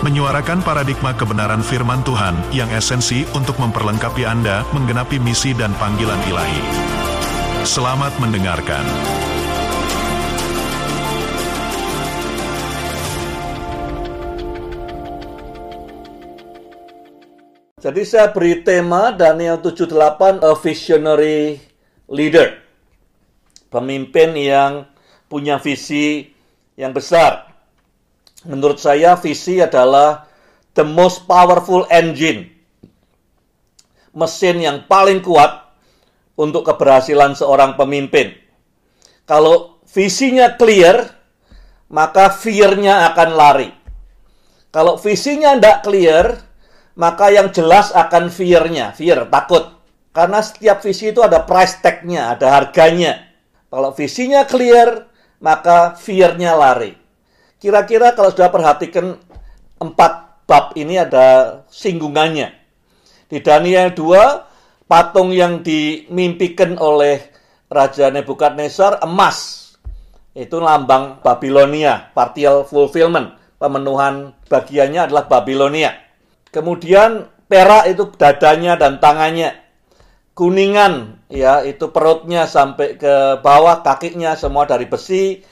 menyuarakan paradigma kebenaran firman Tuhan yang esensi untuk memperlengkapi Anda menggenapi misi dan panggilan ilahi. Selamat mendengarkan. Jadi saya beri tema Daniel 78 a visionary leader. Pemimpin yang punya visi yang besar. Menurut saya visi adalah the most powerful engine. Mesin yang paling kuat untuk keberhasilan seorang pemimpin. Kalau visinya clear, maka fear-nya akan lari. Kalau visinya tidak clear, maka yang jelas akan fear-nya. Fear, takut. Karena setiap visi itu ada price tag-nya, ada harganya. Kalau visinya clear, maka fear-nya lari. Kira-kira kalau sudah perhatikan empat bab ini ada singgungannya. Di Daniel 2, patung yang dimimpikan oleh Raja Nebukadnezar emas. Itu lambang Babilonia, partial fulfillment. Pemenuhan bagiannya adalah Babilonia. Kemudian perak itu dadanya dan tangannya. Kuningan ya itu perutnya sampai ke bawah, kakinya semua dari besi.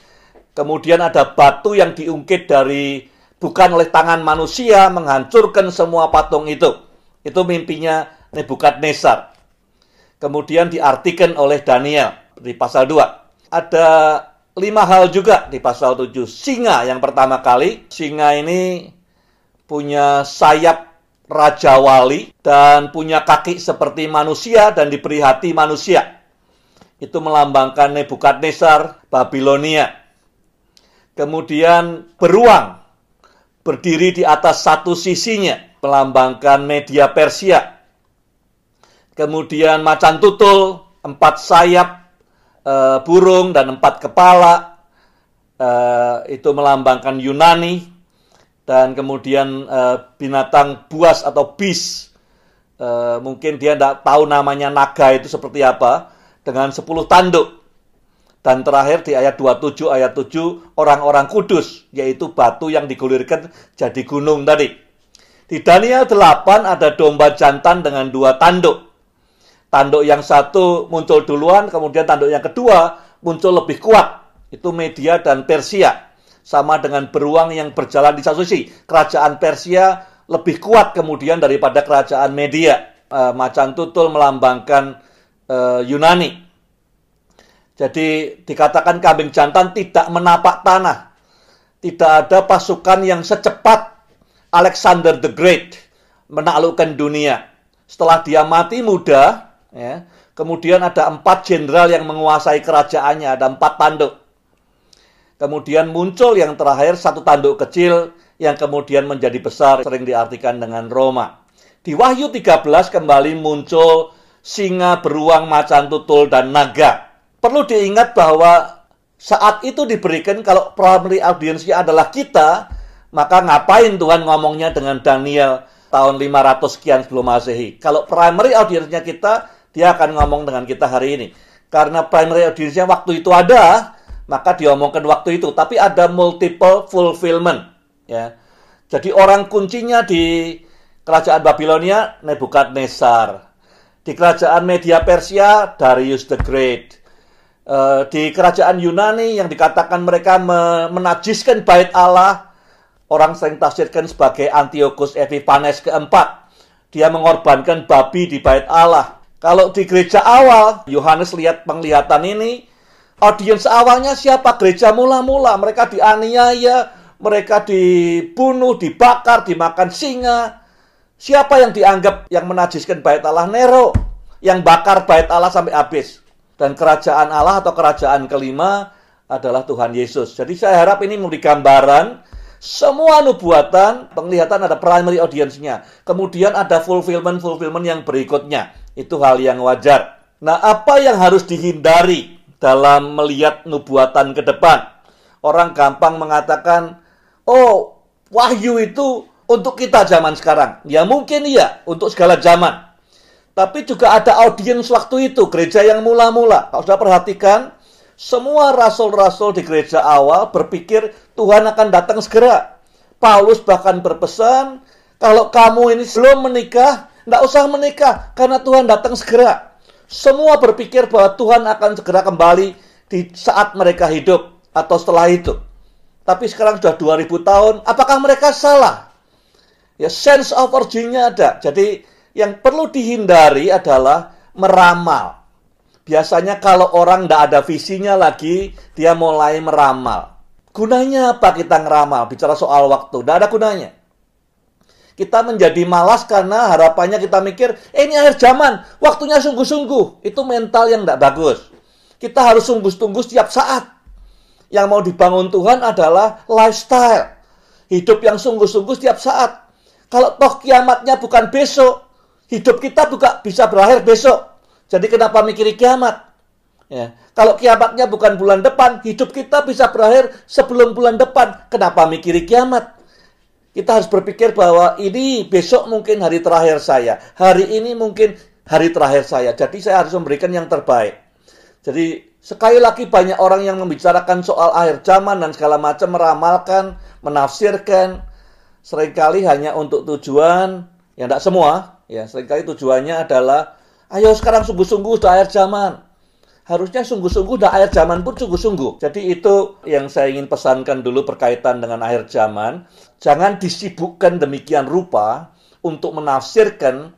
Kemudian ada batu yang diungkit dari bukan oleh tangan manusia menghancurkan semua patung itu. Itu mimpinya Nebukadnezar. Kemudian diartikan oleh Daniel di pasal 2. Ada lima hal juga di pasal 7. Singa yang pertama kali. Singa ini punya sayap raja wali dan punya kaki seperti manusia dan diberi hati manusia. Itu melambangkan Nebukadnezar, Babilonia. Kemudian beruang berdiri di atas satu sisinya melambangkan media Persia. Kemudian macan tutul, empat sayap e, burung dan empat kepala e, itu melambangkan Yunani dan kemudian e, binatang buas atau bis e, mungkin dia tidak tahu namanya naga itu seperti apa dengan 10 tanduk dan terakhir di ayat 27 ayat 7 orang-orang kudus yaitu batu yang digulirkan jadi gunung tadi. Di Daniel 8 ada domba jantan dengan dua tanduk. Tanduk yang satu muncul duluan, kemudian tanduk yang kedua muncul lebih kuat. Itu Media dan Persia. Sama dengan beruang yang berjalan di satu sisi. Kerajaan Persia lebih kuat kemudian daripada kerajaan Media. E, macan tutul melambangkan e, Yunani. Jadi dikatakan kambing jantan tidak menapak tanah. Tidak ada pasukan yang secepat Alexander the Great menaklukkan dunia. Setelah dia mati muda, ya, kemudian ada empat jenderal yang menguasai kerajaannya, ada empat tanduk. Kemudian muncul yang terakhir satu tanduk kecil yang kemudian menjadi besar, sering diartikan dengan Roma. Di Wahyu 13 kembali muncul singa, beruang, macan tutul, dan naga perlu diingat bahwa saat itu diberikan kalau primary audiensnya adalah kita, maka ngapain Tuhan ngomongnya dengan Daniel tahun 500 sekian sebelum Masehi. Kalau primary audiensnya kita, dia akan ngomong dengan kita hari ini. Karena primary audiensnya waktu itu ada, maka diomongkan waktu itu. Tapi ada multiple fulfillment. Ya. Jadi orang kuncinya di kerajaan Babilonia, Nebukadnezar. Di kerajaan Media Persia, Darius the Great uh, di kerajaan Yunani yang dikatakan mereka menajiskan bait Allah, orang sering tafsirkan sebagai Antiochus Epiphanes keempat. Dia mengorbankan babi di bait Allah. Kalau di gereja awal, Yohanes lihat penglihatan ini, audiens awalnya siapa? Gereja mula-mula. Mereka dianiaya, mereka dibunuh, dibakar, dimakan singa. Siapa yang dianggap yang menajiskan bait Allah? Nero. Yang bakar bait Allah sampai habis. Dan kerajaan Allah atau kerajaan kelima adalah Tuhan Yesus. Jadi saya harap ini memberi gambaran semua nubuatan, penglihatan ada primary audience-nya. Kemudian ada fulfillment-fulfillment yang berikutnya. Itu hal yang wajar. Nah, apa yang harus dihindari dalam melihat nubuatan ke depan? Orang gampang mengatakan, "Oh, wahyu itu untuk kita zaman sekarang." Ya mungkin iya, untuk segala zaman. Tapi juga ada audiens waktu itu, gereja yang mula-mula. Kalau sudah perhatikan, semua rasul-rasul di gereja awal berpikir Tuhan akan datang segera. Paulus bahkan berpesan, kalau kamu ini belum menikah, tidak usah menikah, karena Tuhan datang segera. Semua berpikir bahwa Tuhan akan segera kembali di saat mereka hidup atau setelah itu. Tapi sekarang sudah 2000 tahun, apakah mereka salah? Ya, sense of urgency-nya ada. Jadi yang perlu dihindari adalah meramal. Biasanya kalau orang tidak ada visinya lagi, dia mulai meramal. Gunanya apa kita ngeramal? Bicara soal waktu, tidak ada gunanya. Kita menjadi malas karena harapannya kita mikir, eh, ini akhir zaman, waktunya sungguh-sungguh. Itu mental yang tidak bagus. Kita harus sungguh-sungguh setiap saat. Yang mau dibangun Tuhan adalah lifestyle. Hidup yang sungguh-sungguh setiap saat. Kalau toh kiamatnya bukan besok, hidup kita juga bisa berakhir besok. Jadi kenapa mikir kiamat? Ya. Kalau kiamatnya bukan bulan depan, hidup kita bisa berakhir sebelum bulan depan. Kenapa mikir kiamat? Kita harus berpikir bahwa ini besok mungkin hari terakhir saya. Hari ini mungkin hari terakhir saya. Jadi saya harus memberikan yang terbaik. Jadi sekali lagi banyak orang yang membicarakan soal akhir zaman dan segala macam meramalkan, menafsirkan sering kali hanya untuk tujuan yang tidak semua ya sering kali tujuannya adalah ayo sekarang sungguh-sungguh sudah akhir zaman harusnya sungguh-sungguh dah akhir zaman pun sungguh-sungguh. Jadi itu yang saya ingin pesankan dulu berkaitan dengan akhir zaman. Jangan disibukkan demikian rupa untuk menafsirkan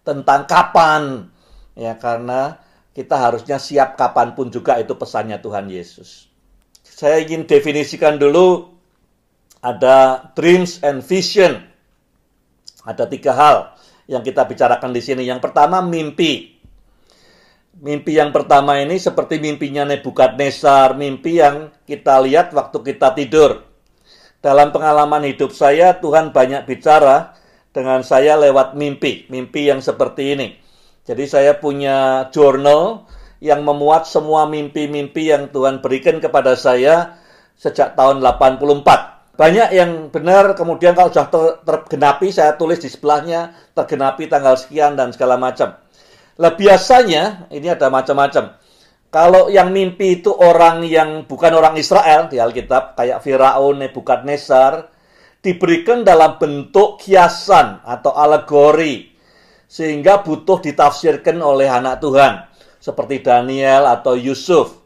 tentang kapan. Ya, karena kita harusnya siap kapan pun juga itu pesannya Tuhan Yesus. Saya ingin definisikan dulu ada dreams and vision. Ada tiga hal yang kita bicarakan di sini. Yang pertama mimpi. Mimpi yang pertama ini seperti mimpinya Nebukadnezar, mimpi yang kita lihat waktu kita tidur. Dalam pengalaman hidup saya, Tuhan banyak bicara dengan saya lewat mimpi, mimpi yang seperti ini. Jadi saya punya jurnal yang memuat semua mimpi-mimpi yang Tuhan berikan kepada saya sejak tahun 84. Banyak yang benar, kemudian kalau sudah ter tergenapi, saya tulis di sebelahnya, tergenapi tanggal sekian dan segala macam. Lah biasanya ini ada macam-macam. Kalau yang mimpi itu orang yang bukan orang Israel di Alkitab, kayak Firaun, Nebukadnezar, diberikan dalam bentuk kiasan atau alegori sehingga butuh ditafsirkan oleh anak Tuhan seperti Daniel atau Yusuf.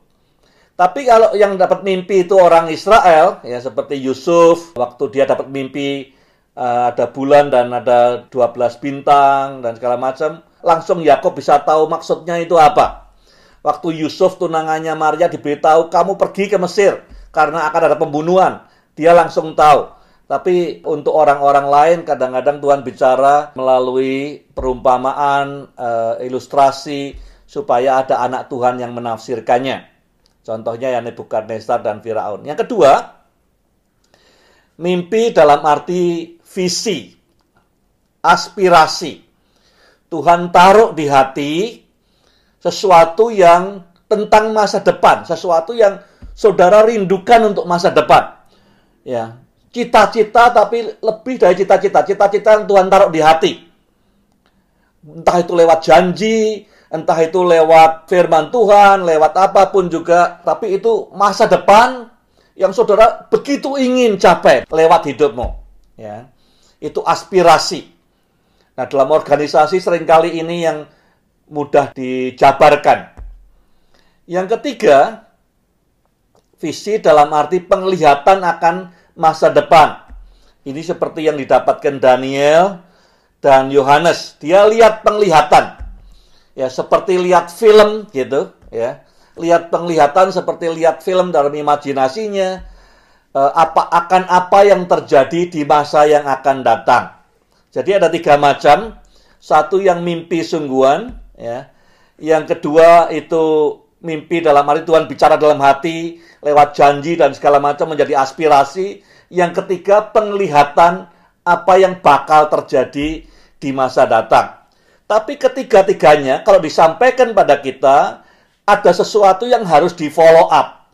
Tapi kalau yang dapat mimpi itu orang Israel, ya seperti Yusuf, waktu dia dapat mimpi uh, ada bulan dan ada 12 bintang dan segala macam, langsung Yakob bisa tahu maksudnya itu apa. Waktu Yusuf tunangannya Maria diberitahu kamu pergi ke Mesir karena akan ada pembunuhan, dia langsung tahu. Tapi untuk orang-orang lain kadang-kadang Tuhan bicara melalui perumpamaan, uh, ilustrasi supaya ada anak Tuhan yang menafsirkannya. Contohnya yang Nebukadnezar dan Firaun. Yang kedua, mimpi dalam arti visi, aspirasi. Tuhan taruh di hati sesuatu yang tentang masa depan, sesuatu yang saudara rindukan untuk masa depan. Ya, cita-cita tapi lebih dari cita-cita, cita-cita yang Tuhan taruh di hati. Entah itu lewat janji, entah itu lewat firman Tuhan, lewat apa pun juga, tapi itu masa depan yang saudara begitu ingin capai lewat hidupmu. Ya. Itu aspirasi. Nah, dalam organisasi sering kali ini yang mudah dijabarkan. Yang ketiga, visi dalam arti penglihatan akan masa depan. Ini seperti yang didapatkan Daniel dan Yohanes. Dia lihat penglihatan. Ya, seperti lihat film gitu, ya. Lihat penglihatan seperti lihat film dalam imajinasinya. Eh, apa akan apa yang terjadi di masa yang akan datang. Jadi ada tiga macam. Satu yang mimpi sungguhan, ya. Yang kedua itu mimpi dalam arti Tuhan bicara dalam hati lewat janji dan segala macam menjadi aspirasi. Yang ketiga penglihatan apa yang bakal terjadi di masa datang. Tapi ketiga-tiganya kalau disampaikan pada kita ada sesuatu yang harus di follow up.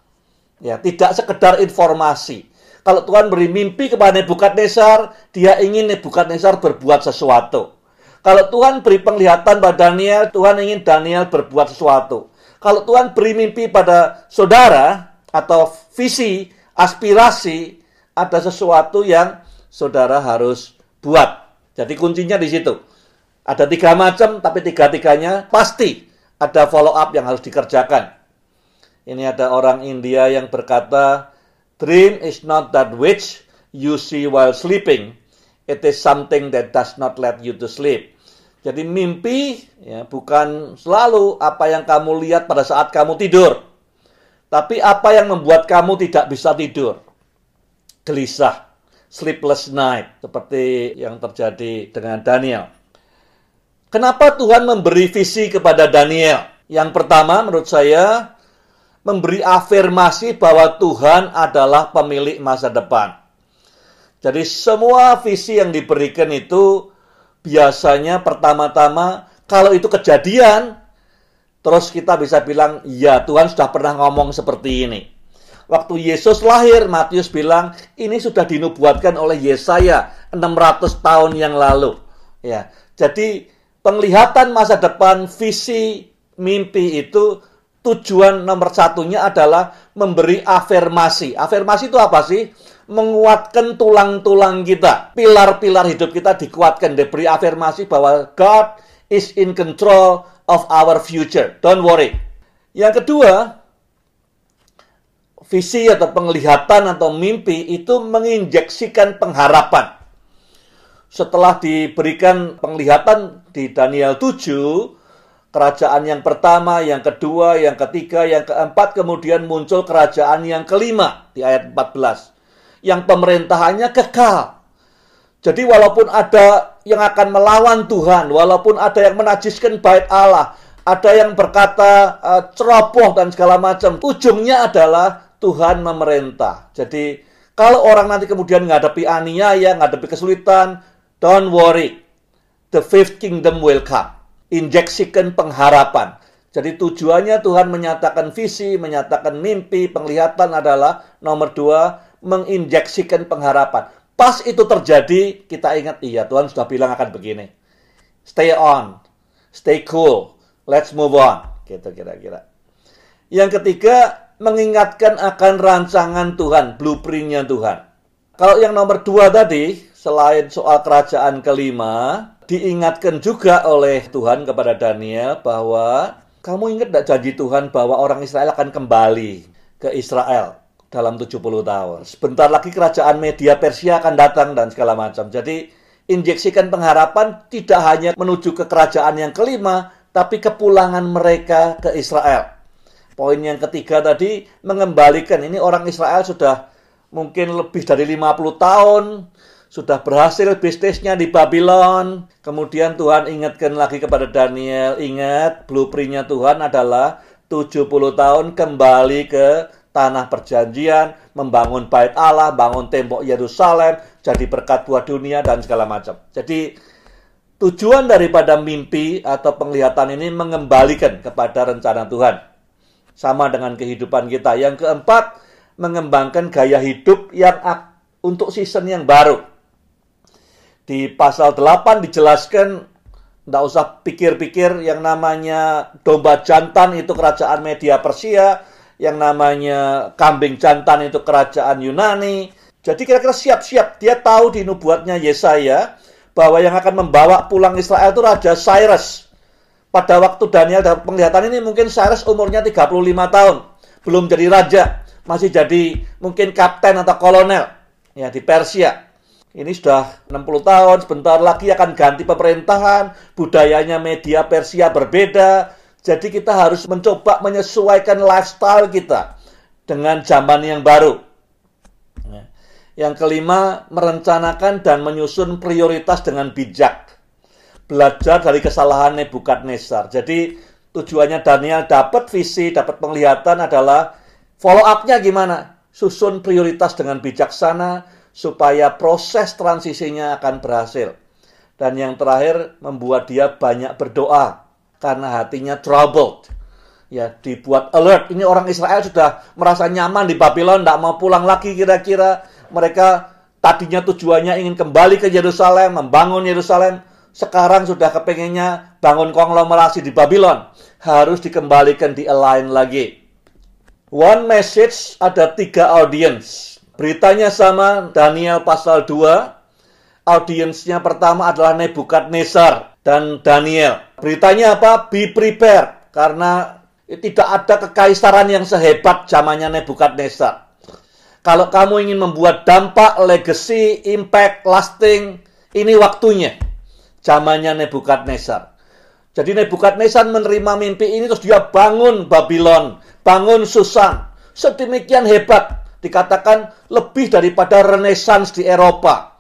Ya, tidak sekedar informasi. Kalau Tuhan beri mimpi kepada Nebukadnezar, dia ingin Nebukadnezar berbuat sesuatu. Kalau Tuhan beri penglihatan pada Daniel, Tuhan ingin Daniel berbuat sesuatu. Kalau Tuhan beri mimpi pada saudara atau visi, aspirasi, ada sesuatu yang saudara harus buat. Jadi kuncinya di situ. Ada tiga macam, tapi tiga-tiganya pasti ada follow up yang harus dikerjakan. Ini ada orang India yang berkata, Dream is not that which you see while sleeping. It is something that does not let you to sleep. Jadi mimpi ya, bukan selalu apa yang kamu lihat pada saat kamu tidur. Tapi apa yang membuat kamu tidak bisa tidur. Gelisah, sleepless night, seperti yang terjadi dengan Daniel. Kenapa Tuhan memberi visi kepada Daniel? Yang pertama menurut saya, memberi afirmasi bahwa Tuhan adalah pemilik masa depan. Jadi semua visi yang diberikan itu biasanya pertama-tama kalau itu kejadian terus kita bisa bilang ya Tuhan sudah pernah ngomong seperti ini. Waktu Yesus lahir, Matius bilang, ini sudah dinubuatkan oleh Yesaya 600 tahun yang lalu. Ya, jadi penglihatan masa depan, visi, mimpi itu tujuan nomor satunya adalah memberi afirmasi. Afirmasi itu apa sih? Menguatkan tulang-tulang kita. Pilar-pilar hidup kita dikuatkan. Diberi afirmasi bahwa God is in control of our future. Don't worry. Yang kedua, visi atau penglihatan atau mimpi itu menginjeksikan pengharapan. Setelah diberikan penglihatan di Daniel 7, kerajaan yang pertama, yang kedua, yang ketiga, yang keempat, kemudian muncul kerajaan yang kelima di ayat 14. Yang pemerintahannya kekal. Jadi walaupun ada yang akan melawan Tuhan, walaupun ada yang menajiskan bait Allah, ada yang berkata uh, ceroboh dan segala macam, ujungnya adalah Tuhan memerintah. Jadi kalau orang nanti kemudian menghadapi aniaya, menghadapi kesulitan, don't worry. The fifth kingdom will come injeksikan pengharapan. Jadi tujuannya Tuhan menyatakan visi, menyatakan mimpi, penglihatan adalah nomor dua, menginjeksikan pengharapan. Pas itu terjadi, kita ingat, iya Tuhan sudah bilang akan begini. Stay on, stay cool, let's move on. Gitu kira-kira. Yang ketiga, mengingatkan akan rancangan Tuhan, blueprintnya Tuhan. Kalau yang nomor dua tadi, selain soal kerajaan kelima, diingatkan juga oleh Tuhan kepada Daniel bahwa kamu ingat tidak janji Tuhan bahwa orang Israel akan kembali ke Israel dalam 70 tahun. Sebentar lagi kerajaan media Persia akan datang dan segala macam. Jadi injeksikan pengharapan tidak hanya menuju ke kerajaan yang kelima, tapi kepulangan mereka ke Israel. Poin yang ketiga tadi mengembalikan ini orang Israel sudah mungkin lebih dari 50 tahun sudah berhasil bisnisnya di Babylon. Kemudian Tuhan ingatkan lagi kepada Daniel, ingat blueprintnya Tuhan adalah 70 tahun kembali ke tanah perjanjian, membangun bait Allah, bangun tembok Yerusalem, jadi berkat buat dunia dan segala macam. Jadi tujuan daripada mimpi atau penglihatan ini mengembalikan kepada rencana Tuhan. Sama dengan kehidupan kita. Yang keempat, mengembangkan gaya hidup yang untuk season yang baru. Di pasal 8 dijelaskan tidak usah pikir-pikir yang namanya domba jantan itu kerajaan media Persia, yang namanya kambing jantan itu kerajaan Yunani. Jadi kira-kira siap-siap dia tahu di nubuatnya Yesaya bahwa yang akan membawa pulang Israel itu Raja Cyrus. Pada waktu Daniel dapat penglihatan ini mungkin Cyrus umurnya 35 tahun. Belum jadi raja. Masih jadi mungkin kapten atau kolonel ya di Persia. Ini sudah 60 tahun, sebentar lagi akan ganti pemerintahan, budayanya media Persia berbeda. Jadi kita harus mencoba menyesuaikan lifestyle kita dengan zaman yang baru. Ya. Yang kelima, merencanakan dan menyusun prioritas dengan bijak. Belajar dari kesalahan Nebukadnezar. Jadi tujuannya Daniel dapat visi, dapat penglihatan adalah follow up-nya gimana? Susun prioritas dengan bijaksana, supaya proses transisinya akan berhasil. Dan yang terakhir membuat dia banyak berdoa karena hatinya troubled. Ya, dibuat alert. Ini orang Israel sudah merasa nyaman di Babylon, tidak mau pulang lagi kira-kira. Mereka tadinya tujuannya ingin kembali ke Yerusalem, membangun Yerusalem. Sekarang sudah kepengennya bangun konglomerasi di Babylon. Harus dikembalikan di align lagi. One message ada tiga audience. Beritanya sama Daniel pasal 2. Audiensnya pertama adalah Nebukadnezar dan Daniel. Beritanya apa? Be prepared. Karena tidak ada kekaisaran yang sehebat zamannya Nebukadnezar. Kalau kamu ingin membuat dampak, legacy, impact, lasting, ini waktunya. Zamannya Nebukadnezar. Jadi Nebukadnezar menerima mimpi ini terus dia bangun Babylon, bangun Susan. Sedemikian hebat, dikatakan lebih daripada Renaissance di Eropa.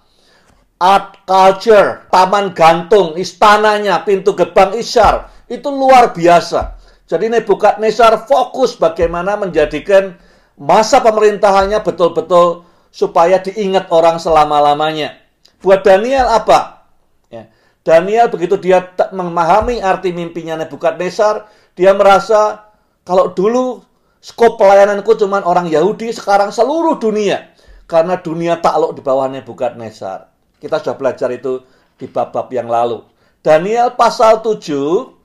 Art culture, taman gantung, istananya, pintu gerbang Isyar, itu luar biasa. Jadi Nebukadnezar fokus bagaimana menjadikan masa pemerintahannya betul-betul supaya diingat orang selama-lamanya. Buat Daniel apa? Ya. Daniel begitu dia memahami arti mimpinya Nebukadnezar, dia merasa kalau dulu skop pelayananku cuma orang Yahudi, sekarang seluruh dunia. Karena dunia takluk di bawah Nebukadnezar. Kita sudah belajar itu di bab-bab yang lalu. Daniel pasal 7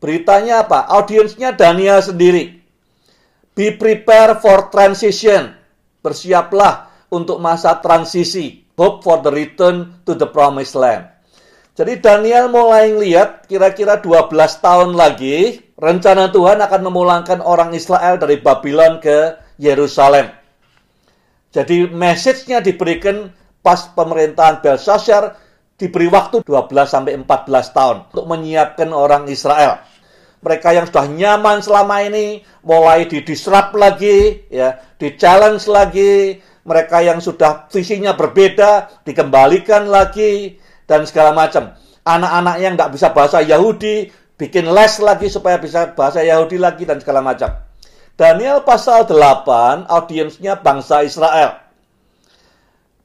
Beritanya apa? Audiensnya Daniel sendiri. Be prepare for transition. Bersiaplah untuk masa transisi. Hope for the return to the promised land. Jadi Daniel mulai lihat kira-kira 12 tahun lagi rencana Tuhan akan memulangkan orang Israel dari Babylon ke Yerusalem. Jadi message-nya diberikan pas pemerintahan Belshazzar diberi waktu 12 sampai 14 tahun untuk menyiapkan orang Israel mereka yang sudah nyaman selama ini mulai didisrupt lagi, ya, di-challenge lagi. Mereka yang sudah visinya berbeda dikembalikan lagi dan segala macam. Anak-anak yang nggak bisa bahasa Yahudi bikin les lagi supaya bisa bahasa Yahudi lagi dan segala macam. Daniel pasal 8, audiensnya bangsa Israel.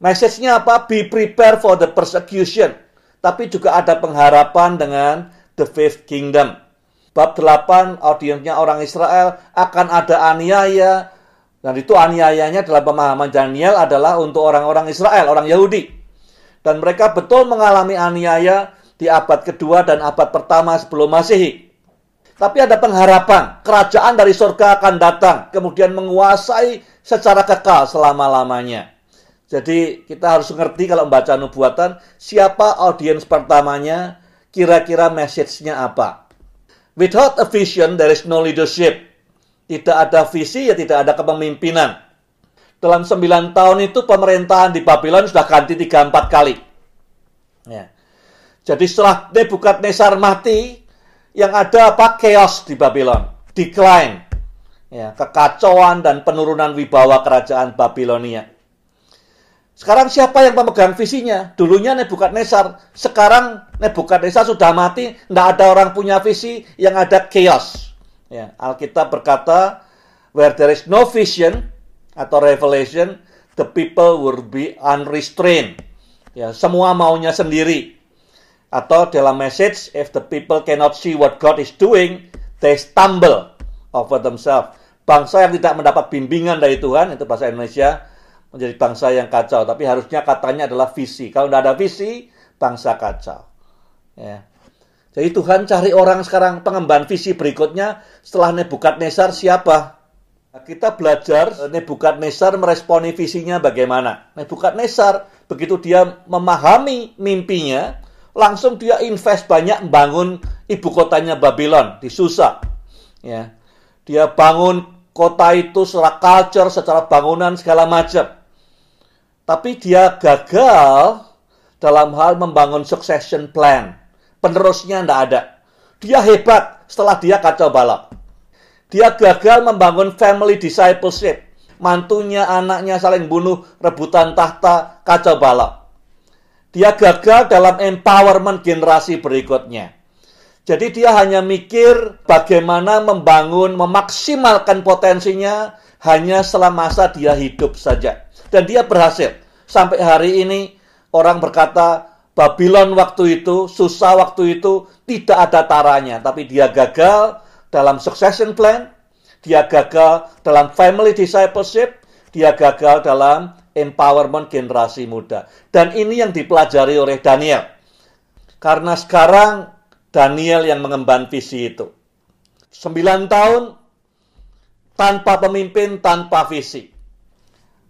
Message-nya apa? Be prepared for the persecution. Tapi juga ada pengharapan dengan the fifth kingdom bab 8 audiensnya orang Israel akan ada aniaya dan itu aniayanya dalam pemahaman Daniel adalah untuk orang-orang Israel, orang Yahudi. Dan mereka betul mengalami aniaya di abad kedua dan abad pertama sebelum Masehi. Tapi ada pengharapan, kerajaan dari surga akan datang, kemudian menguasai secara kekal selama-lamanya. Jadi kita harus mengerti kalau membaca nubuatan, siapa audiens pertamanya, kira-kira message-nya apa. Without a vision, there is no leadership. Tidak ada visi, ya tidak ada kepemimpinan. Dalam sembilan tahun itu pemerintahan di Babylon sudah ganti tiga empat kali. Ya. Jadi setelah Nebukadnezar mati, yang ada apa? Chaos di Babylon. Decline. Ya, kekacauan dan penurunan wibawa kerajaan Babilonia. Sekarang siapa yang pemegang visinya? Dulunya Nebukadnezar. Sekarang Nebukadnezar sudah mati, tidak ada orang punya visi, yang ada chaos. Ya, Alkitab berkata, where there is no vision atau revelation, the people will be unrestrained. Ya, semua maunya sendiri. Atau dalam message, if the people cannot see what God is doing, they stumble over themselves. Bangsa yang tidak mendapat bimbingan dari Tuhan, itu bahasa Indonesia, menjadi bangsa yang kacau. Tapi harusnya katanya adalah visi. Kalau tidak ada visi, bangsa kacau. Ya. Jadi Tuhan cari orang sekarang pengemban visi berikutnya setelah Nebukadnezar siapa? Nah, kita belajar eh, Nebukadnezar meresponi visinya bagaimana. Nebukadnezar begitu dia memahami mimpinya, langsung dia invest banyak membangun ibu kotanya Babylon di Susa. Ya. Dia bangun kota itu secara culture, secara bangunan segala macam. Tapi dia gagal dalam hal membangun succession plan. Penerusnya tidak ada. Dia hebat setelah dia kacau balap. Dia gagal membangun family discipleship. Mantunya, anaknya saling bunuh, rebutan tahta, kacau balap. Dia gagal dalam empowerment generasi berikutnya. Jadi dia hanya mikir bagaimana membangun, memaksimalkan potensinya hanya selama masa dia hidup saja. Dan dia berhasil. Sampai hari ini orang berkata Babylon waktu itu, susah waktu itu, tidak ada taranya. Tapi dia gagal dalam succession plan, dia gagal dalam family discipleship, dia gagal dalam empowerment generasi muda. Dan ini yang dipelajari oleh Daniel. Karena sekarang Daniel yang mengemban visi itu. Sembilan tahun tanpa pemimpin, tanpa visi.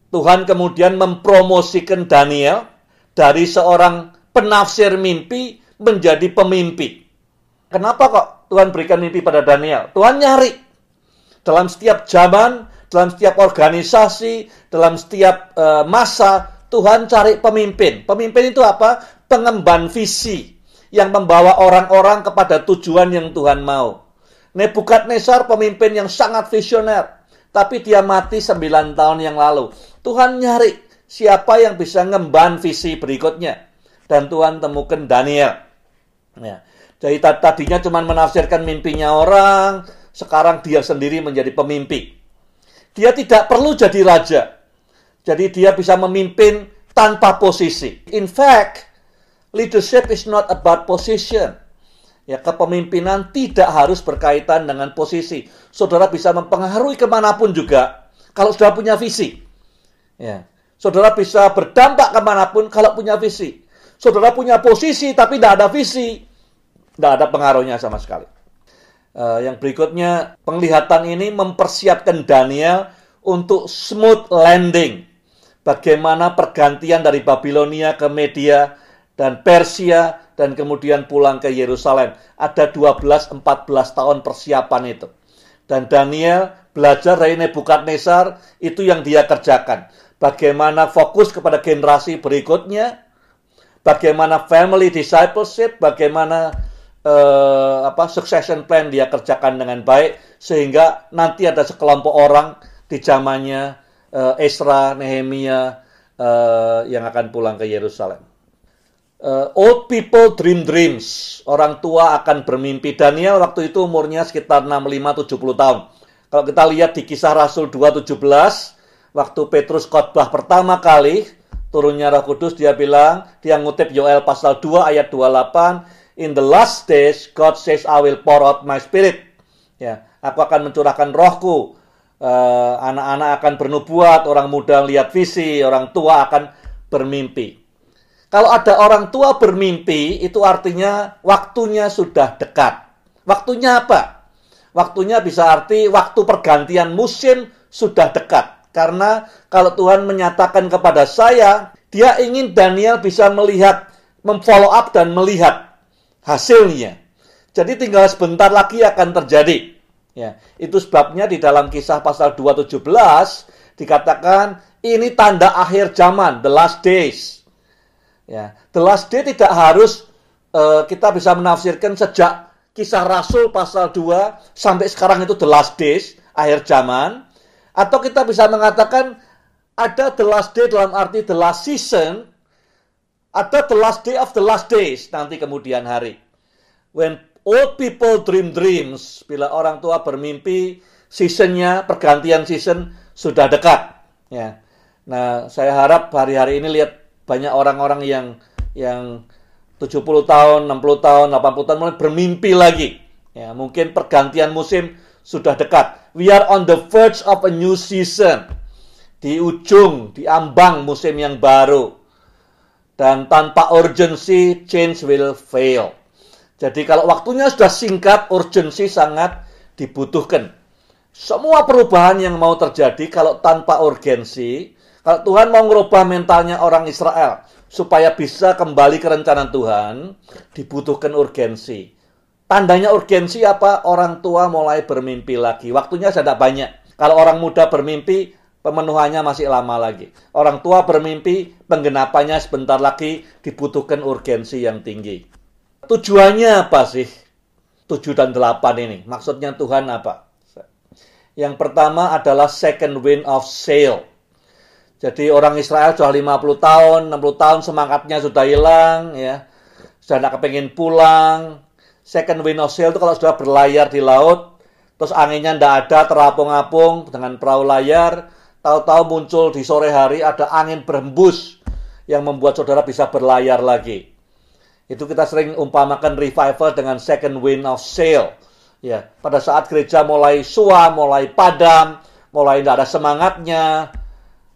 Tuhan kemudian mempromosikan Daniel dari seorang penafsir mimpi menjadi pemimpi. Kenapa kok Tuhan berikan mimpi pada Daniel? Tuhan nyari dalam setiap zaman, dalam setiap organisasi, dalam setiap uh, masa Tuhan cari pemimpin. Pemimpin itu apa? Pengemban visi yang membawa orang-orang kepada tujuan yang Tuhan mau. Nebukadnezar pemimpin yang sangat visioner, tapi dia mati 9 tahun yang lalu. Tuhan nyari siapa yang bisa ngemban visi berikutnya. Dan Tuhan temukan Daniel. Ya. Jadi tadinya cuma menafsirkan mimpinya orang, sekarang dia sendiri menjadi pemimpi. Dia tidak perlu jadi raja. Jadi dia bisa memimpin tanpa posisi. In fact, leadership is not about position. Ya, kepemimpinan tidak harus berkaitan dengan posisi. Saudara bisa mempengaruhi ke mana pun juga kalau sudah punya visi. Ya. Saudara bisa berdampak ke mana pun kalau punya visi. Saudara punya posisi tapi tidak ada visi, tidak ada pengaruhnya sama sekali. Uh, yang berikutnya, penglihatan ini mempersiapkan Daniel untuk smooth landing. Bagaimana pergantian dari Babilonia ke Media dan Persia dan kemudian pulang ke Yerusalem. Ada 12-14 tahun persiapan itu. Dan Daniel belajar dari Nebukadnezar, itu yang dia kerjakan. Bagaimana fokus kepada generasi berikutnya, bagaimana family discipleship, bagaimana uh, apa succession plan dia kerjakan dengan baik sehingga nanti ada sekelompok orang di zamannya uh, Esra, Nehemia uh, yang akan pulang ke Yerusalem. Uh, old people dream dreams. Orang tua akan bermimpi. Daniel waktu itu umurnya sekitar 65-70 tahun. Kalau kita lihat di kisah Rasul 2.17, waktu Petrus khotbah pertama kali, turunnya roh kudus, dia bilang, dia ngutip Yoel pasal 2 ayat 28, In the last days, God says, I will pour out my spirit. Ya, aku akan mencurahkan rohku. Uh, anak-anak akan bernubuat, orang muda lihat visi, orang tua akan bermimpi. Kalau ada orang tua bermimpi, itu artinya waktunya sudah dekat. Waktunya apa? Waktunya bisa arti waktu pergantian musim sudah dekat. Karena kalau Tuhan menyatakan kepada saya, dia ingin Daniel bisa melihat, memfollow up dan melihat hasilnya. Jadi tinggal sebentar lagi akan terjadi. Ya, itu sebabnya di dalam kisah pasal 217 dikatakan ini tanda akhir zaman, the last days. Ya, the last day tidak harus uh, kita bisa menafsirkan sejak kisah Rasul pasal 2 sampai sekarang itu the last days, akhir zaman. Atau kita bisa mengatakan ada the last day dalam arti the last season, ada the last day of the last days nanti kemudian hari. When old people dream dreams, bila orang tua bermimpi, seasonnya, pergantian season sudah dekat. Ya. Nah, saya harap hari-hari ini lihat banyak orang-orang yang yang 70 tahun, 60 tahun, 80 tahun mulai bermimpi lagi. Ya, mungkin pergantian musim sudah dekat. We are on the verge of a new season. Di ujung, di ambang musim yang baru. Dan tanpa urgency, change will fail. Jadi kalau waktunya sudah singkat, urgency sangat dibutuhkan. Semua perubahan yang mau terjadi kalau tanpa urgensi, kalau Tuhan mau merubah mentalnya orang Israel supaya bisa kembali ke rencana Tuhan, dibutuhkan urgensi. Tandanya urgensi apa? Orang tua mulai bermimpi lagi. Waktunya sudah banyak. Kalau orang muda bermimpi, pemenuhannya masih lama lagi. Orang tua bermimpi, penggenapannya sebentar lagi dibutuhkan urgensi yang tinggi. Tujuannya apa sih? 7 dan 8 ini. Maksudnya Tuhan apa? Yang pertama adalah second wind of sail. Jadi orang Israel sudah 50 tahun, 60 tahun semangatnya sudah hilang ya. Sudah tidak kepingin pulang. Second wind of sail itu kalau sudah berlayar di laut, terus anginnya tidak ada, terapung-apung dengan perahu layar, tahu-tahu muncul di sore hari ada angin berembus yang membuat saudara bisa berlayar lagi. Itu kita sering umpamakan revival dengan second wind of sail. Ya, pada saat gereja mulai suam, mulai padam, mulai tidak ada semangatnya,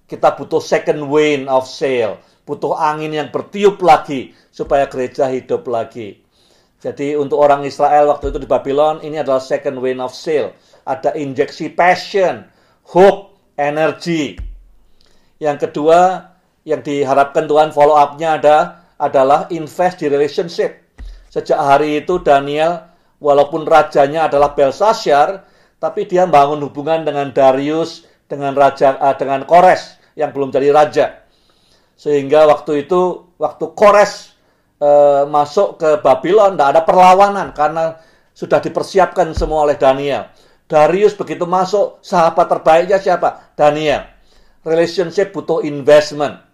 kita butuh second wind of sail, butuh angin yang bertiup lagi supaya gereja hidup lagi. Jadi untuk orang Israel waktu itu di Babylon ini adalah second wind of sail. Ada injeksi passion, hope, energi. Yang kedua yang diharapkan Tuhan follow up-nya ada adalah invest di relationship. Sejak hari itu Daniel walaupun rajanya adalah Belshazzar, tapi dia bangun hubungan dengan Darius, dengan raja uh, dengan Kores yang belum jadi raja. Sehingga waktu itu waktu Kores uh, masuk ke Babylon tidak ada perlawanan karena sudah dipersiapkan semua oleh Daniel. Darius begitu masuk, sahabat terbaiknya siapa? Daniel. Relationship butuh investment.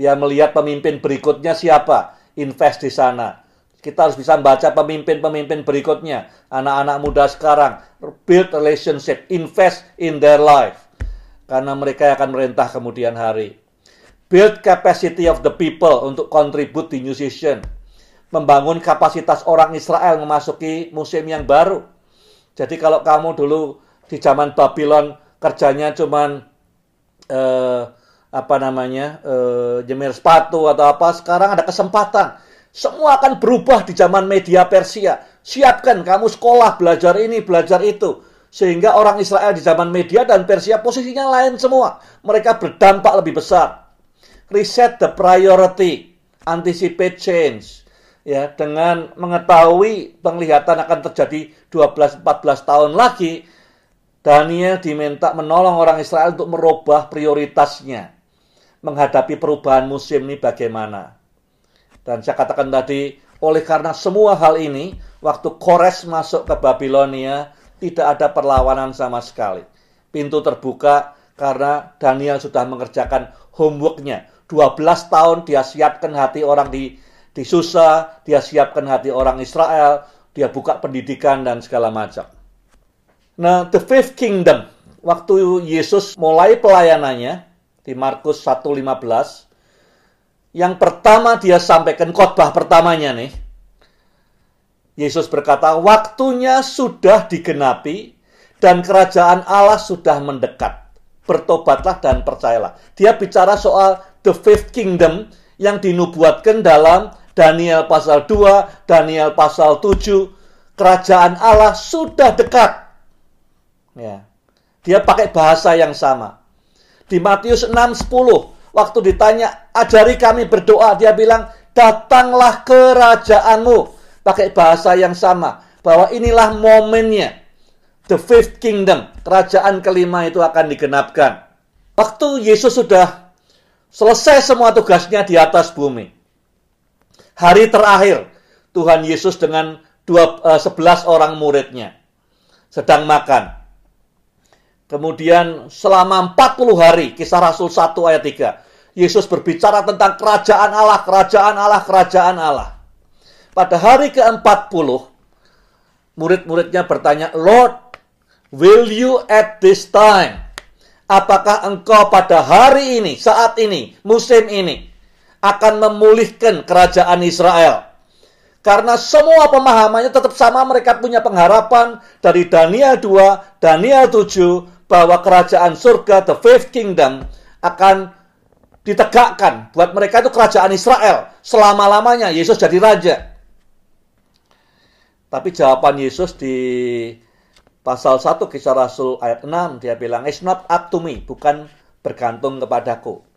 Dia melihat pemimpin berikutnya siapa, invest di sana. Kita harus bisa membaca pemimpin-pemimpin berikutnya. Anak-anak muda sekarang, build relationship, invest in their life. Karena mereka akan merintah kemudian hari. Build capacity of the people untuk contribute di season. Membangun kapasitas orang Israel memasuki musim yang baru. Jadi kalau kamu dulu di zaman Babylon kerjanya cuman uh, apa namanya uh, jemir sepatu atau apa sekarang ada kesempatan. Semua akan berubah di zaman media Persia. Siapkan kamu sekolah belajar ini belajar itu. Sehingga orang Israel di zaman media dan Persia posisinya lain semua. Mereka berdampak lebih besar. Reset the priority. Anticipate change ya dengan mengetahui penglihatan akan terjadi 12 14 tahun lagi Daniel diminta menolong orang Israel untuk merubah prioritasnya menghadapi perubahan musim ini bagaimana. Dan saya katakan tadi, oleh karena semua hal ini, waktu Kores masuk ke Babilonia, tidak ada perlawanan sama sekali. Pintu terbuka karena Daniel sudah mengerjakan homeworknya. 12 tahun dia siapkan hati orang di, di Susa, dia siapkan hati orang Israel, dia buka pendidikan dan segala macam. Nah, the fifth kingdom, waktu Yesus mulai pelayanannya, di Markus 1:15 yang pertama dia sampaikan khotbah pertamanya nih. Yesus berkata, "Waktunya sudah digenapi dan kerajaan Allah sudah mendekat. Bertobatlah dan percayalah." Dia bicara soal the fifth kingdom yang dinubuatkan dalam Daniel pasal 2, Daniel pasal 7. Kerajaan Allah sudah dekat. Ya. Dia pakai bahasa yang sama. Di Matius 6:10, waktu ditanya, "Ajari kami berdoa," dia bilang, "Datanglah kerajaanmu." Pakai bahasa yang sama, bahwa inilah momennya. The fifth kingdom, kerajaan kelima itu akan digenapkan. Waktu Yesus sudah selesai semua tugasnya di atas bumi. Hari terakhir, Tuhan Yesus dengan dua, uh, 11 orang muridnya sedang makan. Kemudian selama 40 hari, kisah Rasul 1 ayat 3, Yesus berbicara tentang kerajaan Allah, kerajaan Allah, kerajaan Allah. Pada hari ke-40, murid-muridnya bertanya, Lord, will you at this time? Apakah engkau pada hari ini, saat ini, musim ini, akan memulihkan kerajaan Israel? Karena semua pemahamannya tetap sama, mereka punya pengharapan dari Daniel 2, Daniel 7, bahwa kerajaan surga, the fifth kingdom, akan ditegakkan. Buat mereka itu kerajaan Israel. Selama-lamanya Yesus jadi raja. Tapi jawaban Yesus di pasal 1 kisah Rasul ayat 6, dia bilang, It's not up to me, bukan bergantung kepadaku.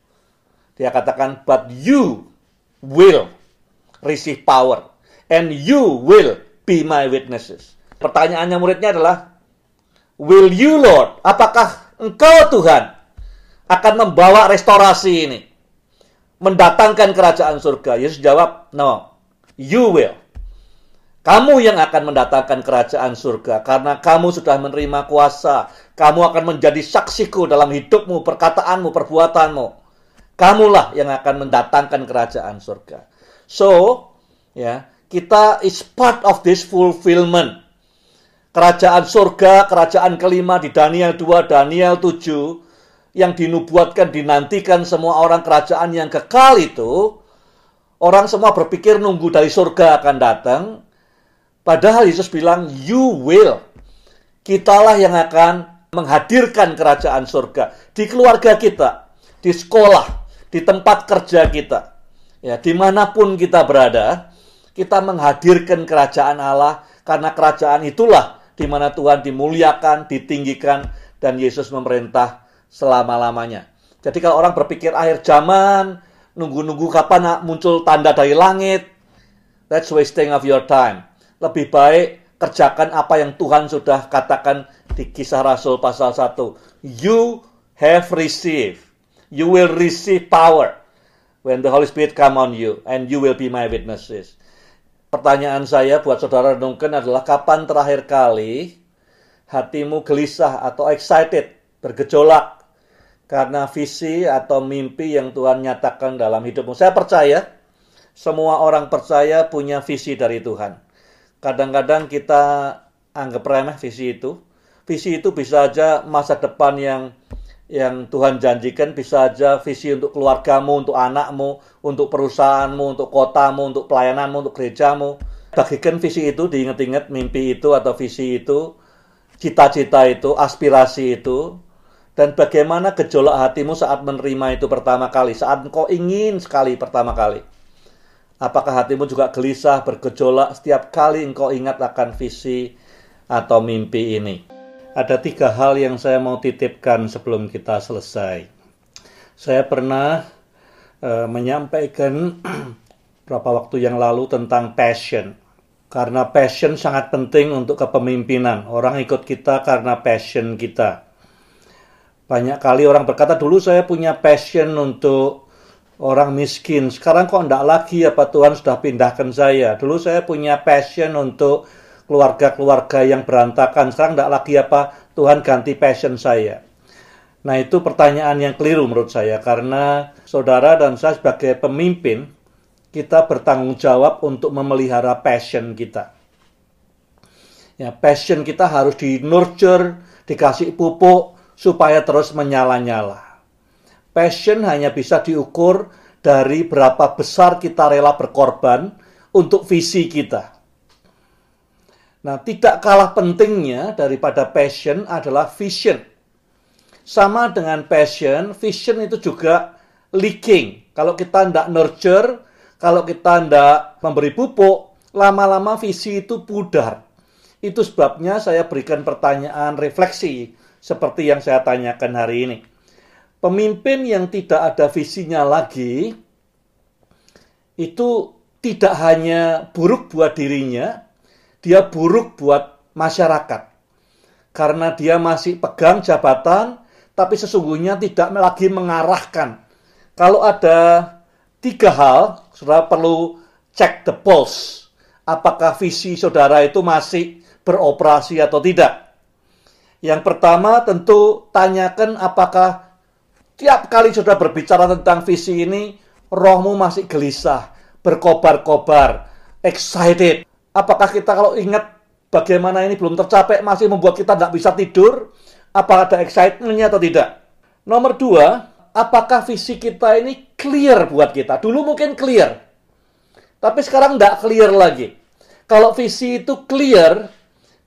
Dia katakan, but you will receive power. And you will be my witnesses. Pertanyaannya muridnya adalah, Will you Lord? Apakah engkau Tuhan akan membawa restorasi ini? Mendatangkan kerajaan surga. Yesus jawab, no. You will. Kamu yang akan mendatangkan kerajaan surga karena kamu sudah menerima kuasa. Kamu akan menjadi saksiku dalam hidupmu, perkataanmu, perbuatanmu. Kamulah yang akan mendatangkan kerajaan surga. So, ya, kita is part of this fulfillment kerajaan surga, kerajaan kelima di Daniel 2, Daniel 7 yang dinubuatkan dinantikan semua orang kerajaan yang kekal itu Orang semua berpikir nunggu dari surga akan datang. Padahal Yesus bilang, you will. Kitalah yang akan menghadirkan kerajaan surga di keluarga kita, di sekolah, di tempat kerja kita. Ya, di mana pun kita berada, kita menghadirkan kerajaan Allah karena kerajaan itulah di mana Tuhan dimuliakan, ditinggikan, dan Yesus memerintah selama-lamanya. Jadi kalau orang berpikir akhir zaman, nunggu-nunggu kapan muncul tanda dari langit, that's wasting of your time. Lebih baik kerjakan apa yang Tuhan sudah katakan di kisah Rasul pasal 1. You have received. You will receive power when the Holy Spirit come on you and you will be my witnesses. Pertanyaan saya buat saudara renungkan adalah kapan terakhir kali hatimu gelisah atau excited, bergejolak karena visi atau mimpi yang Tuhan nyatakan dalam hidupmu. Saya percaya semua orang percaya punya visi dari Tuhan. Kadang-kadang kita anggap remeh visi itu. Visi itu bisa aja masa depan yang yang Tuhan janjikan bisa aja visi untuk keluargamu, untuk anakmu, untuk perusahaanmu, untuk kotamu, untuk pelayananmu, untuk gerejamu. Bagikan visi itu, diingat-ingat mimpi itu atau visi itu, cita-cita itu, aspirasi itu, dan bagaimana gejolak hatimu saat menerima itu pertama kali, saat engkau ingin sekali pertama kali. Apakah hatimu juga gelisah, bergejolak setiap kali engkau ingat akan visi atau mimpi ini? Ada tiga hal yang saya mau titipkan sebelum kita selesai. Saya pernah uh, menyampaikan beberapa waktu yang lalu tentang passion. Karena passion sangat penting untuk kepemimpinan. Orang ikut kita karena passion kita banyak kali orang berkata, dulu saya punya passion untuk orang miskin. Sekarang kok enggak lagi apa Tuhan sudah pindahkan saya. Dulu saya punya passion untuk keluarga-keluarga yang berantakan. Sekarang enggak lagi apa Tuhan ganti passion saya. Nah itu pertanyaan yang keliru menurut saya. Karena saudara dan saya sebagai pemimpin, kita bertanggung jawab untuk memelihara passion kita. Ya, passion kita harus di nurture, dikasih pupuk, supaya terus menyala-nyala. Passion hanya bisa diukur dari berapa besar kita rela berkorban untuk visi kita. Nah, tidak kalah pentingnya daripada passion adalah vision. Sama dengan passion, vision itu juga leaking. Kalau kita tidak nurture, kalau kita tidak memberi pupuk, lama-lama visi itu pudar. Itu sebabnya saya berikan pertanyaan refleksi seperti yang saya tanyakan hari ini. Pemimpin yang tidak ada visinya lagi itu tidak hanya buruk buat dirinya, dia buruk buat masyarakat. Karena dia masih pegang jabatan, tapi sesungguhnya tidak lagi mengarahkan. Kalau ada tiga hal, saudara perlu cek the pulse. Apakah visi saudara itu masih beroperasi atau tidak? Yang pertama tentu tanyakan apakah tiap kali sudah berbicara tentang visi ini, rohmu masih gelisah, berkobar-kobar, excited. Apakah kita kalau ingat bagaimana ini belum tercapai masih membuat kita tidak bisa tidur? Apakah ada excitementnya atau tidak? Nomor dua, apakah visi kita ini clear buat kita? Dulu mungkin clear, tapi sekarang tidak clear lagi. Kalau visi itu clear,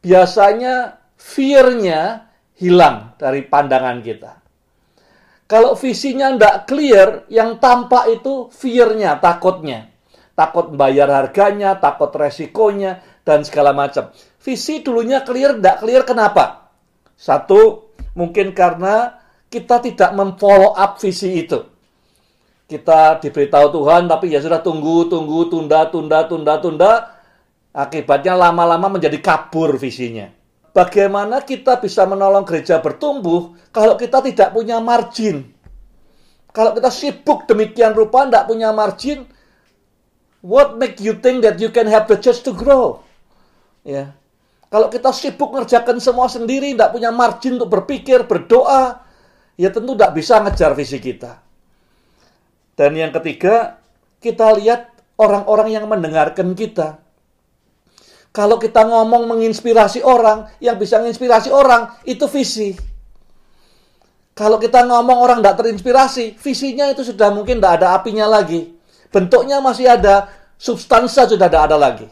biasanya fear-nya hilang dari pandangan kita. Kalau visinya tidak clear, yang tampak itu fear-nya, takutnya. Takut bayar harganya, takut resikonya, dan segala macam. Visi dulunya clear, tidak clear kenapa? Satu, mungkin karena kita tidak memfollow up visi itu. Kita diberitahu Tuhan, tapi ya sudah tunggu, tunggu, tunda, tunda, tunda, tunda. Akibatnya lama-lama menjadi kabur visinya. Bagaimana kita bisa menolong gereja bertumbuh kalau kita tidak punya margin? Kalau kita sibuk demikian rupa, tidak punya margin, what make you think that you can have the church to grow? Ya. Kalau kita sibuk ngerjakan semua sendiri, tidak punya margin untuk berpikir, berdoa, ya tentu tidak bisa ngejar visi kita. Dan yang ketiga, kita lihat orang-orang yang mendengarkan kita. Kalau kita ngomong menginspirasi orang, yang bisa menginspirasi orang itu visi. Kalau kita ngomong orang tidak terinspirasi, visinya itu sudah mungkin tidak ada apinya lagi. Bentuknya masih ada, substansa sudah tidak ada lagi.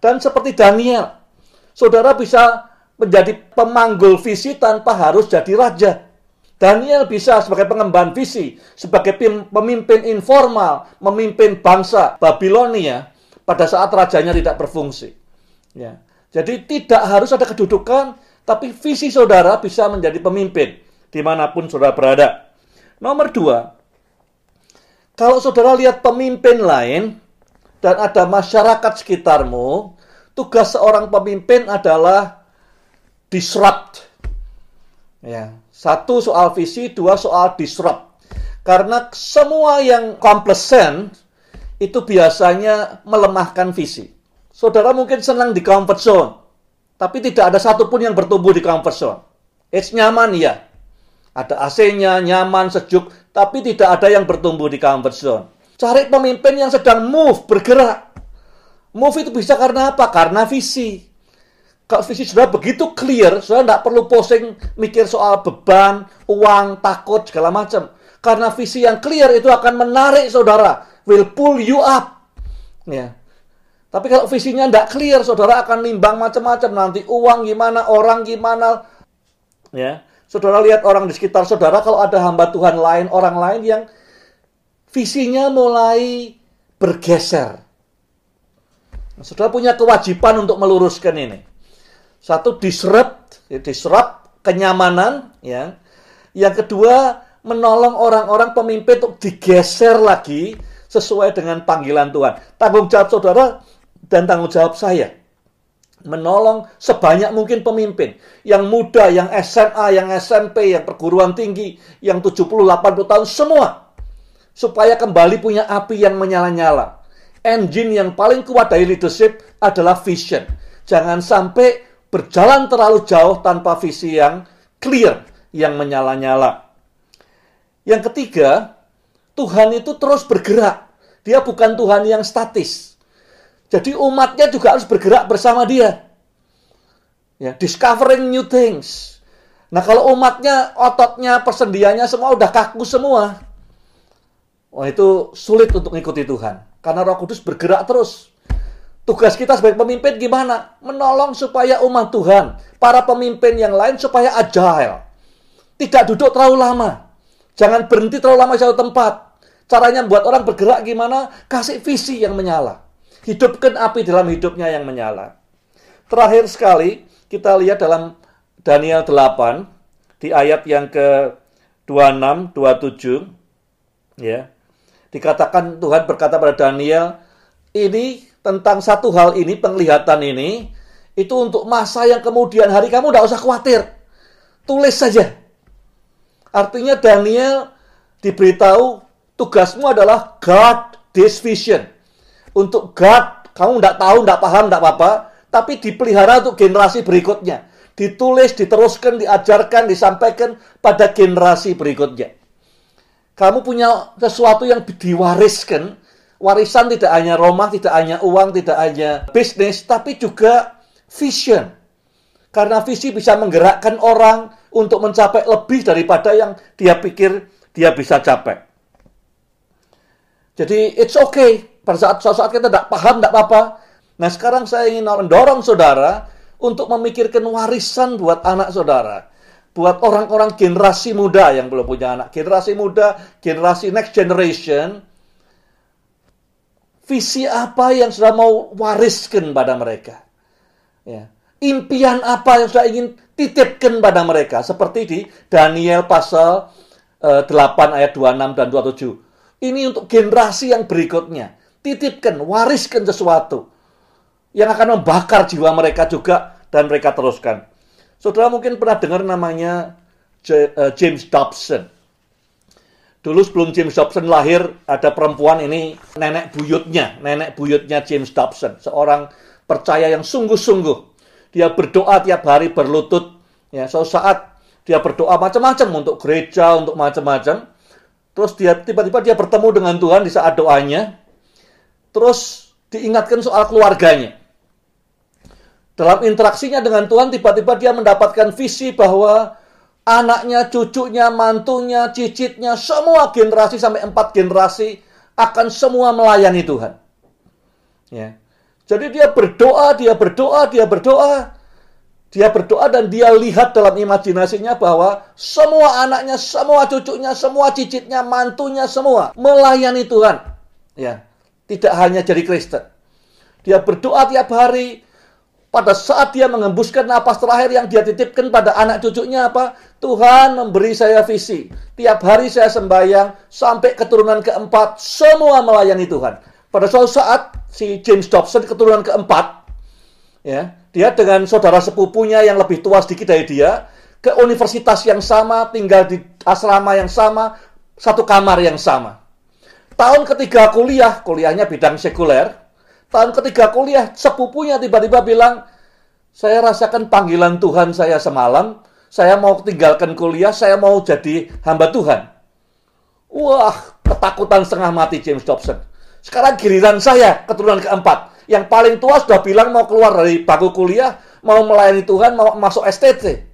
Dan seperti Daniel, saudara bisa menjadi pemanggul visi tanpa harus jadi raja. Daniel bisa sebagai pengemban visi, sebagai pemimpin informal, memimpin bangsa Babilonia pada saat rajanya tidak berfungsi. Ya. Jadi tidak harus ada kedudukan, tapi visi saudara bisa menjadi pemimpin di mana pun saudara berada. Nomor dua, kalau saudara lihat pemimpin lain dan ada masyarakat sekitarmu, tugas seorang pemimpin adalah disrupt. Ya, satu soal visi, dua soal disrupt. Karena semua yang komplesen itu biasanya melemahkan visi. Saudara mungkin senang di comfort zone, tapi tidak ada satupun yang bertumbuh di comfort zone. It's nyaman ya. Ada AC-nya, nyaman, sejuk, tapi tidak ada yang bertumbuh di comfort zone. Cari pemimpin yang sedang move, bergerak. Move itu bisa karena apa? Karena visi. Kalau visi sudah begitu clear, sudah tidak perlu pusing mikir soal beban, uang, takut, segala macam. Karena visi yang clear itu akan menarik saudara. Will pull you up. Ya. Tapi kalau visinya tidak clear, saudara akan nimbang macam-macam. Nanti uang gimana, orang gimana. Ya. Saudara lihat orang di sekitar saudara, kalau ada hamba Tuhan lain, orang lain yang visinya mulai bergeser. Saudara punya kewajiban untuk meluruskan ini. Satu disrupt, ya, disrupt kenyamanan, ya. Yang kedua menolong orang-orang pemimpin untuk digeser lagi sesuai dengan panggilan Tuhan. Tanggung jawab saudara dan tanggung jawab saya menolong sebanyak mungkin pemimpin yang muda, yang SMA, yang SMP, yang perguruan tinggi, yang 70 80 tahun semua supaya kembali punya api yang menyala-nyala. Engine yang paling kuat dari leadership adalah vision. Jangan sampai berjalan terlalu jauh tanpa visi yang clear, yang menyala-nyala. Yang ketiga, Tuhan itu terus bergerak. Dia bukan Tuhan yang statis. Jadi umatnya juga harus bergerak bersama dia. Ya, discovering new things. Nah, kalau umatnya, ototnya, persendiannya semua udah kaku semua. Wah, itu sulit untuk mengikuti Tuhan. Karena Roh Kudus bergerak terus. Tugas kita sebagai pemimpin gimana? Menolong supaya umat Tuhan, para pemimpin yang lain supaya agile. Tidak duduk terlalu lama. Jangan berhenti terlalu lama di satu tempat. Caranya buat orang bergerak gimana? Kasih visi yang menyala. Hidupkan api dalam hidupnya yang menyala. Terakhir sekali, kita lihat dalam Daniel 8, di ayat yang ke 26, 27, ya. Dikatakan Tuhan berkata pada Daniel, ini tentang satu hal ini, penglihatan ini, itu untuk masa yang kemudian hari kamu tidak usah khawatir. Tulis saja. Artinya Daniel diberitahu tugasmu adalah guard this vision. Untuk guard, kamu tidak tahu, tidak paham, tidak apa-apa, tapi dipelihara untuk generasi berikutnya. Ditulis, diteruskan, diajarkan, disampaikan pada generasi berikutnya. Kamu punya sesuatu yang diwariskan, Warisan tidak hanya rumah, tidak hanya uang, tidak hanya bisnis, tapi juga vision. Karena visi bisa menggerakkan orang untuk mencapai lebih daripada yang dia pikir dia bisa capai. Jadi it's okay. Pada saat, suatu saat kita tidak paham, tidak apa-apa. Nah sekarang saya ingin mendorong saudara untuk memikirkan warisan buat anak saudara. Buat orang-orang generasi muda yang belum punya anak. Generasi muda, generasi next generation visi apa yang sudah mau wariskan pada mereka. Ya. Impian apa yang sudah ingin titipkan pada mereka. Seperti di Daniel pasal uh, eh, 8 ayat 26 dan 27. Ini untuk generasi yang berikutnya. Titipkan, wariskan sesuatu. Yang akan membakar jiwa mereka juga dan mereka teruskan. Saudara mungkin pernah dengar namanya eh, James Dobson. Dulu sebelum James Dobson lahir, ada perempuan ini nenek buyutnya, nenek buyutnya James Dobson, seorang percaya yang sungguh-sungguh. Dia berdoa tiap hari berlutut, ya, suatu saat dia berdoa macam-macam untuk gereja, untuk macam-macam. Terus dia tiba-tiba dia bertemu dengan Tuhan di saat doanya. Terus diingatkan soal keluarganya. Dalam interaksinya dengan Tuhan, tiba-tiba dia mendapatkan visi bahwa anaknya, cucunya, mantunya, cicitnya, semua generasi sampai empat generasi akan semua melayani Tuhan. Ya. Jadi dia berdoa, dia berdoa, dia berdoa. Dia berdoa dan dia lihat dalam imajinasinya bahwa semua anaknya, semua cucunya, semua cicitnya, mantunya semua melayani Tuhan. Ya. Tidak hanya jadi Kristen. Dia berdoa tiap hari, pada saat dia mengembuskan napas terakhir yang dia titipkan pada anak cucunya apa? Tuhan memberi saya visi. Tiap hari saya sembahyang sampai keturunan keempat semua melayani Tuhan. Pada suatu saat si James Dobson keturunan keempat ya, dia dengan saudara sepupunya yang lebih tua sedikit dari dia ke universitas yang sama, tinggal di asrama yang sama, satu kamar yang sama. Tahun ketiga kuliah, kuliahnya bidang sekuler, tahun ketiga kuliah, sepupunya tiba-tiba bilang, saya rasakan panggilan Tuhan saya semalam, saya mau tinggalkan kuliah, saya mau jadi hamba Tuhan. Wah, ketakutan setengah mati James Dobson. Sekarang giliran saya, keturunan keempat. Yang paling tua sudah bilang mau keluar dari bangku kuliah, mau melayani Tuhan, mau masuk STT.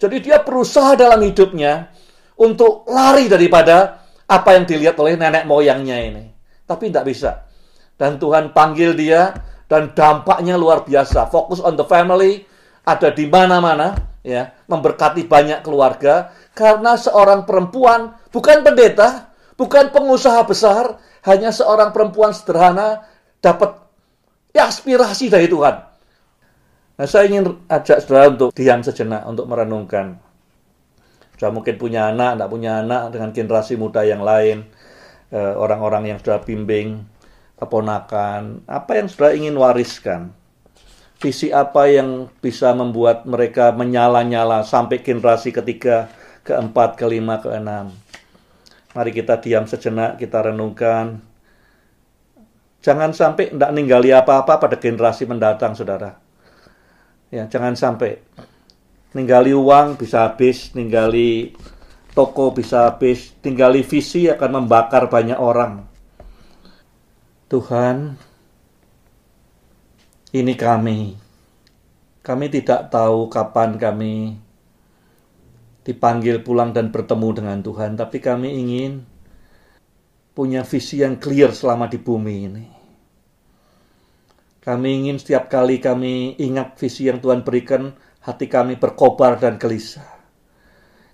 Jadi dia berusaha dalam hidupnya untuk lari daripada apa yang dilihat oleh nenek moyangnya ini. Tapi tidak bisa. Dan Tuhan panggil dia dan dampaknya luar biasa. Fokus on the family ada di mana-mana ya, memberkati banyak keluarga karena seorang perempuan bukan pendeta, bukan pengusaha besar, hanya seorang perempuan sederhana dapat aspirasi dari Tuhan. Nah, saya ingin ajak saudara untuk diam sejenak, untuk merenungkan. Sudah mungkin punya anak, tidak punya anak dengan generasi muda yang lain, eh, orang-orang yang sudah bimbing, keponakan, apa yang sudah ingin wariskan? Visi apa yang bisa membuat mereka menyala-nyala sampai generasi ketiga, keempat, kelima, keenam? Mari kita diam sejenak, kita renungkan. Jangan sampai tidak ninggali apa-apa pada generasi mendatang, saudara. Ya, jangan sampai ninggali uang bisa habis, ninggali toko bisa habis, tinggali visi akan membakar banyak orang. Tuhan, ini kami. Kami tidak tahu kapan kami dipanggil pulang dan bertemu dengan Tuhan, tapi kami ingin punya visi yang clear selama di bumi ini. Kami ingin setiap kali kami ingat visi yang Tuhan berikan, hati kami berkobar dan gelisah.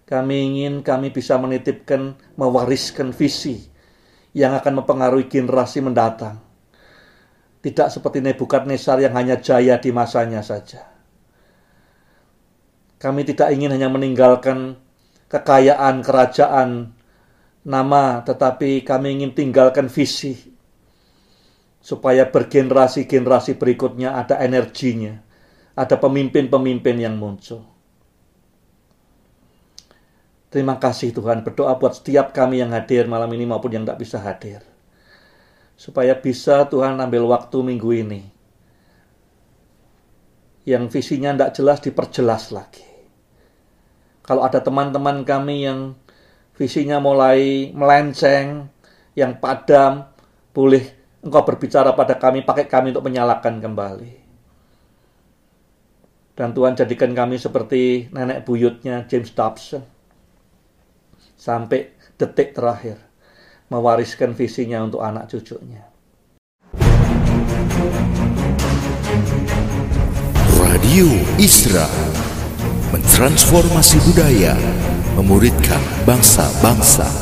Kami ingin kami bisa menitipkan, mewariskan visi yang akan mempengaruhi generasi mendatang. Tidak seperti Nebukadnezar yang hanya jaya di masanya saja. Kami tidak ingin hanya meninggalkan kekayaan kerajaan nama, tetapi kami ingin tinggalkan visi supaya bergenerasi-generasi berikutnya ada energinya, ada pemimpin-pemimpin yang muncul. Terima kasih Tuhan, berdoa buat setiap kami yang hadir malam ini maupun yang tidak bisa hadir. Supaya bisa Tuhan ambil waktu minggu ini. Yang visinya tidak jelas diperjelas lagi. Kalau ada teman-teman kami yang visinya mulai melenceng, yang padam, boleh engkau berbicara pada kami, pakai kami untuk menyalakan kembali. Dan Tuhan jadikan kami seperti nenek buyutnya James Dobson sampai detik terakhir mewariskan visinya untuk anak cucunya. Radio Isra mentransformasi budaya, memuridkan bangsa-bangsa.